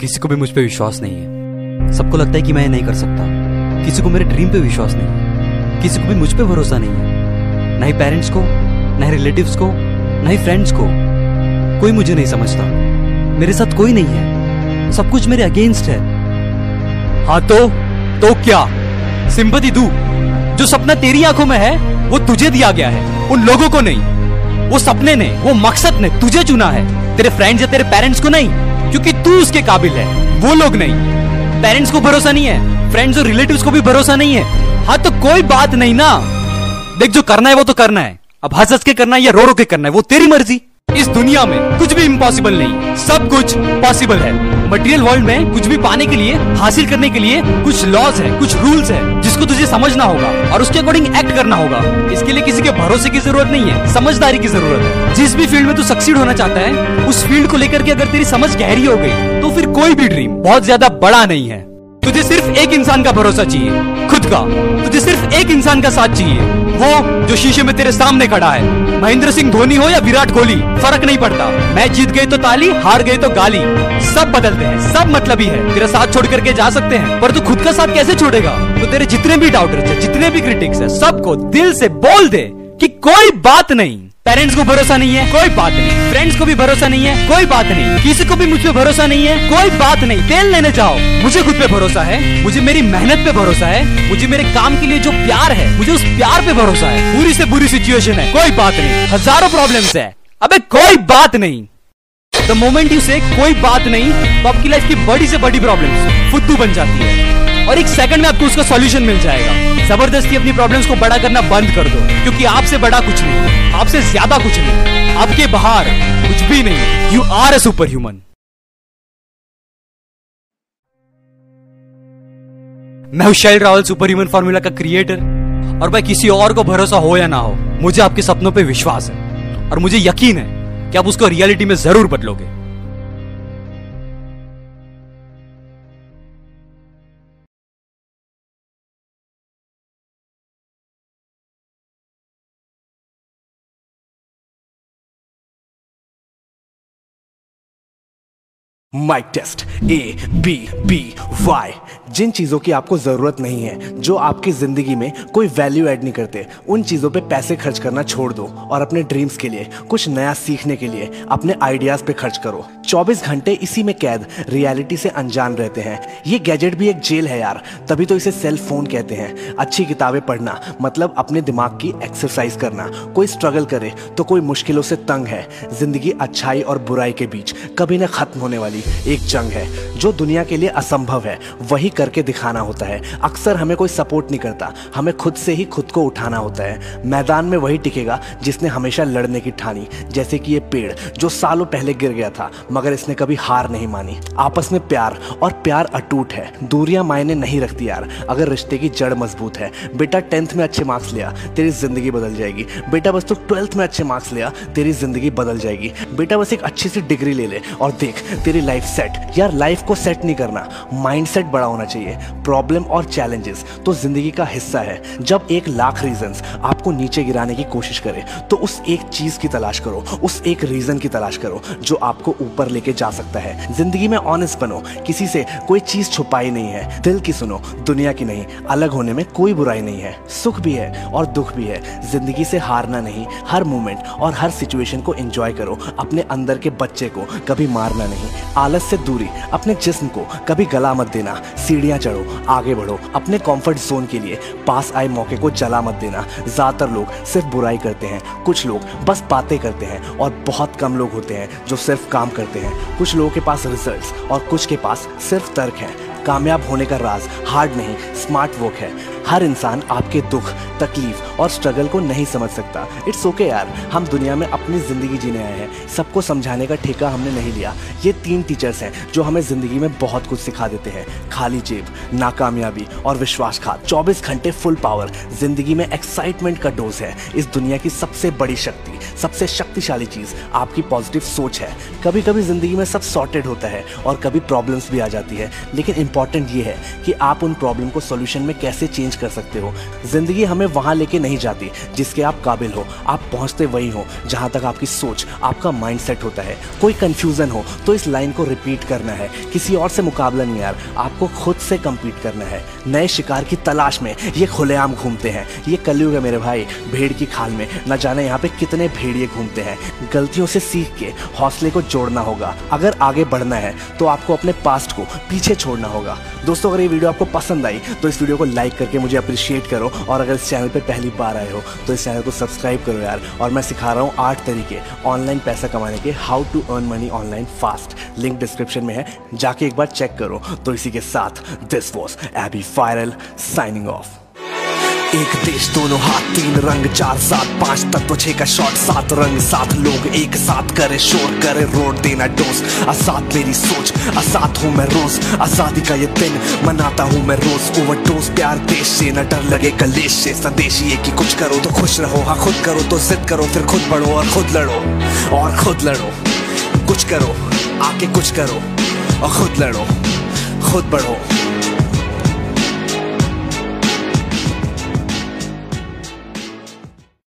किसी को भी मुझ पर विश्वास नहीं है। सबको लगता है कि मैं नहीं कर सकता। किसी को मेरे ड्रीम पे विश्वास नहीं किसी को भी मुझ पे भरोसा नहीं है। ना ही पेरेंट्स को, ना ही रिलेटिव्स को, ना ही फ्रेंड्स को। कोई मुझे नहीं समझता। मेरे साथ कोई नहीं है। सब कुछ मेरे अगेंस्ट है। हाँ तो तो क्या? सिंपति दू जो सपना तेरी आँखों में है, वो तुझे दिया गया है। उन लोगों को नहीं। वो सपने ने, वो मकसद ने तुझे चुना है। तेरे फ्रेंड्स या तेरे पेरेंट्स को नहीं। क्योंकि तू उसके काबिल है। वो लोग नहीं। पेरेंट्स को भरोसा नहीं है। फ्रेंड्स और रिलेटिव्स को भी भरोसा नहीं है। हाँ तो कोई बात नहीं ना। देख, जो करना है वो तो करना है। अब हंस हंस के करना है या रो रो के करना है, वो तेरी मर्ज़ी। इस दुनिया में कुछ भी इम्पॉसिबल नहीं, सब कुछ पॉसिबल है। मटेरियल वर्ल्ड में कुछ भी पाने के लिए, हासिल करने के लिए कुछ लॉज है, कुछ रूल्स है, जिसको तुझे समझना होगा और उसके अकॉर्डिंग एक्ट करना होगा। इसके लिए किसी के भरोसे की ज़रूरत नहीं है, समझदारी की ज़रूरत है। जिस भी फ़ील्ड में तू सक्सीड होना चाहता है, उस फ़ील्ड को लेकर के अगर तेरी समझ गहरी हो गई तो फिर कोई भी ड्रीम बहुत ज़्यादा बड़ा नहीं है। तुझे सिर्फ़ एक इंसान का भरोसा चाहिए, खुद का। तुझे एक इंसान का साथ चाहिए। वो जो शीशे में तेरे सामने खड़ा है। महेंद्र सिंह धोनी हो या विराट कोहली, फ़र्क नहीं पड़ता। मैच जीत गए तो ताली, हार गए तो गाली। सब बदलते हैं, सब मतलब ही है। तेरा साथ छोड़ करके जा सकते हैं, पर तू खुद का साथ कैसे छोड़ेगा? तो तेरे जितने भी डाउटर्स है, जितने भी क्रिटिक्स है, सबको दिल से बोल दे। कि कोई बात नहीं। पेरेंट्स को भरोसा नहीं है। कोई बात नहीं। फ्रेंड्स को भी भरोसा नहीं है। कोई बात नहीं। किसी को भी मुझ पे भरोसा नहीं है। कोई बात नहीं। तेल लेने जाओ। मुझे खुद पे भरोसा है। मुझे मेरी मेहनत पे भरोसा है। मुझे मेरे काम के लिए जो प्यार है मुझे उस प्यार पे भरोसा है। बुरी से बुरी सिचुएशन है। कोई बात नहीं। हज़ारों प्रॉब्लम है। अबे कोई बात नहीं। द मोमेंट यू से कोई बात नहीं तो आपकी लाइफ की बड़ी से बड़ी प्रॉब्लम फुद्दू बन जाती है। और एक सेकंड में आपको उसका सॉल्यूशन मिल जाएगा। ज़बरदस्ती अपनी प्रॉब्लम्स को बड़ा करना बंद कर दो, क्योंकि आपसे बड़ा कुछ नहीं, आपसे ज़्यादा कुछ नहीं, आपके बाहर कुछ भी नहीं you are a super human मैं हूँ Shail Rawal super human formula का क्रिएटर और भाई किसी और को भरोसा हो या ना हो, मुझे आपके सपनों पे विश्वास है, और मुझे यकीन है कि आप उसको रियलिटी में ज़रूर बदलोगे। Mike test A B B Y जिन चीज़ों की आपको ज़रूरत नहीं है, जो आपकी ज़िंदगी में कोई वैल्यू ऐड नहीं करते, उन चीज़ों पे पैसे खर्च करना छोड़ दो और अपने ड्रीम्स के लिए, कुछ नया सीखने के लिए अपने आइडियाज़ पे खर्च करो। 24 घंटे इसी में कैद रियलिटी से अनजान रहते हैं। ये गैजेट भी एक जेल है यार, तभी तो इसे सेल फ़ोन कहते हैं। अच्छी किताबें पढ़ना मतलब अपने दिमाग की एक्सरसाइज करना। कोई स्ट्रगल करे तो कोई मुश्किलों से तंग है। ज़िंदगी अच्छाई और बुराई के बीच कभी न खत्म होने वाली एक जंग है, जो दुनिया के लिए असंभव है। वही करके दिखाना होता है। अक्सर हमें कोई सपोर्ट नहीं करता। हमें खुद से ही खुद को उठाना होता है। मैदान में वही टिकेगा, जिसने हमेशा लड़ने की ठानी। जैसे कि ये पेड़, जो सालों पहले गिर गया था, मगर इसने कभी हार नहीं मानी। आपस में प्यार, और प्यार अटूट है। दूरियाँ मायने नहीं रखती यार। अगर रिश्ते की जड़ मज़बूत है। बेटा टेंथ में अच्छे मार्क्स लिया, तेरी ज़िंदगी बदल जाएगी। बेटा बस तो ट्वेल्थ में अच्छे मार्क्स लिया, तेरी ज़िंदगी बदल जाएगी। बेटा बस एक अच्छी सी डिग्री ले ले, और देख, तेरी लाइफ सेट यार लाइफ को सेट नहीं करना माइंड सेट बड़ा होना चाहिए प्रॉब्लम और चैलेंजेस तो ज़िंदगी का हिस्सा है। जब एक लाख रीजन आपको नीचे गिराने की कोशिश करे तो उस एक चीज़ की तलाश करो, उस एक रीजन की तलाश करो, जो आपको ऊपर लेके जा सकता है। ज़िंदगी में ऑनेस्ट बनो, किसी से कोई चीज़ छुपाई नहीं है। दिल की सुनो, दुनिया की नहीं, अलग होने में कोई बुराई नहीं है। सुख भी है और दुख भी है। ज़िंदगी से हारना नहीं, हर मोमेंट और हर सिचुएशन को एंजॉय करो, अपने अंदर के बच्चे को कभी मारना नहीं। आलस से दूरी, अपने जिस्म को कभी गला मत देना, सीढ़ियाँ चढ़ो, आगे बढ़ो, अपने कंफर्ट जोन के लिए पास आए मौके को जला मत देना। ज़्यादातर लोग सिर्फ़ बुराई करते हैं, कुछ लोग बस बातें करते हैं और बहुत कम लोग होते हैं जो सिर्फ़ काम करते हैं। कुछ लोगों के पास रिज़ल्ट और कुछ के पास सिर्फ़ तर्क है। कामयाब होने का राज। हार्ड नहीं स्मार्ट वर्क है। हर इंसान आपके दुख, तकलीफ़ और स्ट्रगल को नहीं समझ सकता। इट्स ओके okay यार, हम दुनिया में अपनी ज़िंदगी जीने आए हैं। सबको समझाने का ठेका हमने नहीं लिया। ये तीन टीचर्स हैं जो हमें ज़िंदगी में बहुत कुछ सिखा देते हैं। खाली जेब, नाकामयाबी और विश्वासघात। 24 घंटे फुल पावर ज़िंदगी में एक्साइटमेंट का डोज है। इस दुनिया की सबसे बड़ी शक्ति, सबसे शक्तिशाली चीज़ आपकी पॉजिटिव सोच है। कभी कभी ज़िंदगी में सब सॉर्टेड होता है और कभी प्रॉब्लम्स भी आ जाती है। लेकिन इंपॉर्टेंट ये है कि आप उन प्रॉब्लम को सोल्यूशन में कैसे चेंज कर सकते हो। ज़िंदगी हमें वहाँ लेके नहीं जाती, जिसके आप काबिल हो। आप पहुँचते वही हो, जहाँ तक आपकी सोच, आपका माइंड सेट होता है। कोई कन्फ्यूज़न हो तो इस लाइन को रिपीट करना है। किसी और से मुकाबला नहीं यार, आपको खुद से कम्पीट करना है। नए शिकार की तलाश में ये खुलेआम घूमते हैं। ये कलयुग है मेरे भाई, भेड़ की खाल में। न जाने यहाँ पे कितने भेड़िए घूमते हैं। गलतियों से सीख के हौसले को जोड़ना होगा। अगर आगे बढ़ना है तो आपको अपने पास्ट को पीछे छोड़ना होगा। दोस्तों, अगर ये वीडियो आपको पसंद आई तो इस वीडियो को लाइक करके मुझे अप्रिशिएट करो और अगर इस चैनल पर पहली बार आए हो तो इस चैनल को सब्सक्राइब करो यार। और मैं सिखा रहा हूँ आठ तरीके ऑनलाइन पैसा कमाने के how to earn money online fast link description में है, जाके एक बार चेक करो। तो इसी के साथ दिस वॉज़ एबी फायरल साइनिंग ऑफ़ एक देश, दोनों हाथ, तीन रंग, चार सात, पाँच तत्व, छह का शॉट सात रंग, सात लोग एक साथ करे शोर, करे रोड, देना डोज असात मेरी सोच असात हूँ मैं रोज। आज़ादी का ये दिन, मनाता हूँ मैं रोज। ओवरडोज प्यार देश से, न डर लगे कलेश से। संदेश ये कि कुछ करो तो खुश रहो। हाँ खुद करो तो जिद करो, फिर खुद बढ़ो और खुद लड़ो। और खुद लड़ो। कुछ करो, आके कुछ करो और खुद लड़ो। खुद बढ़ो।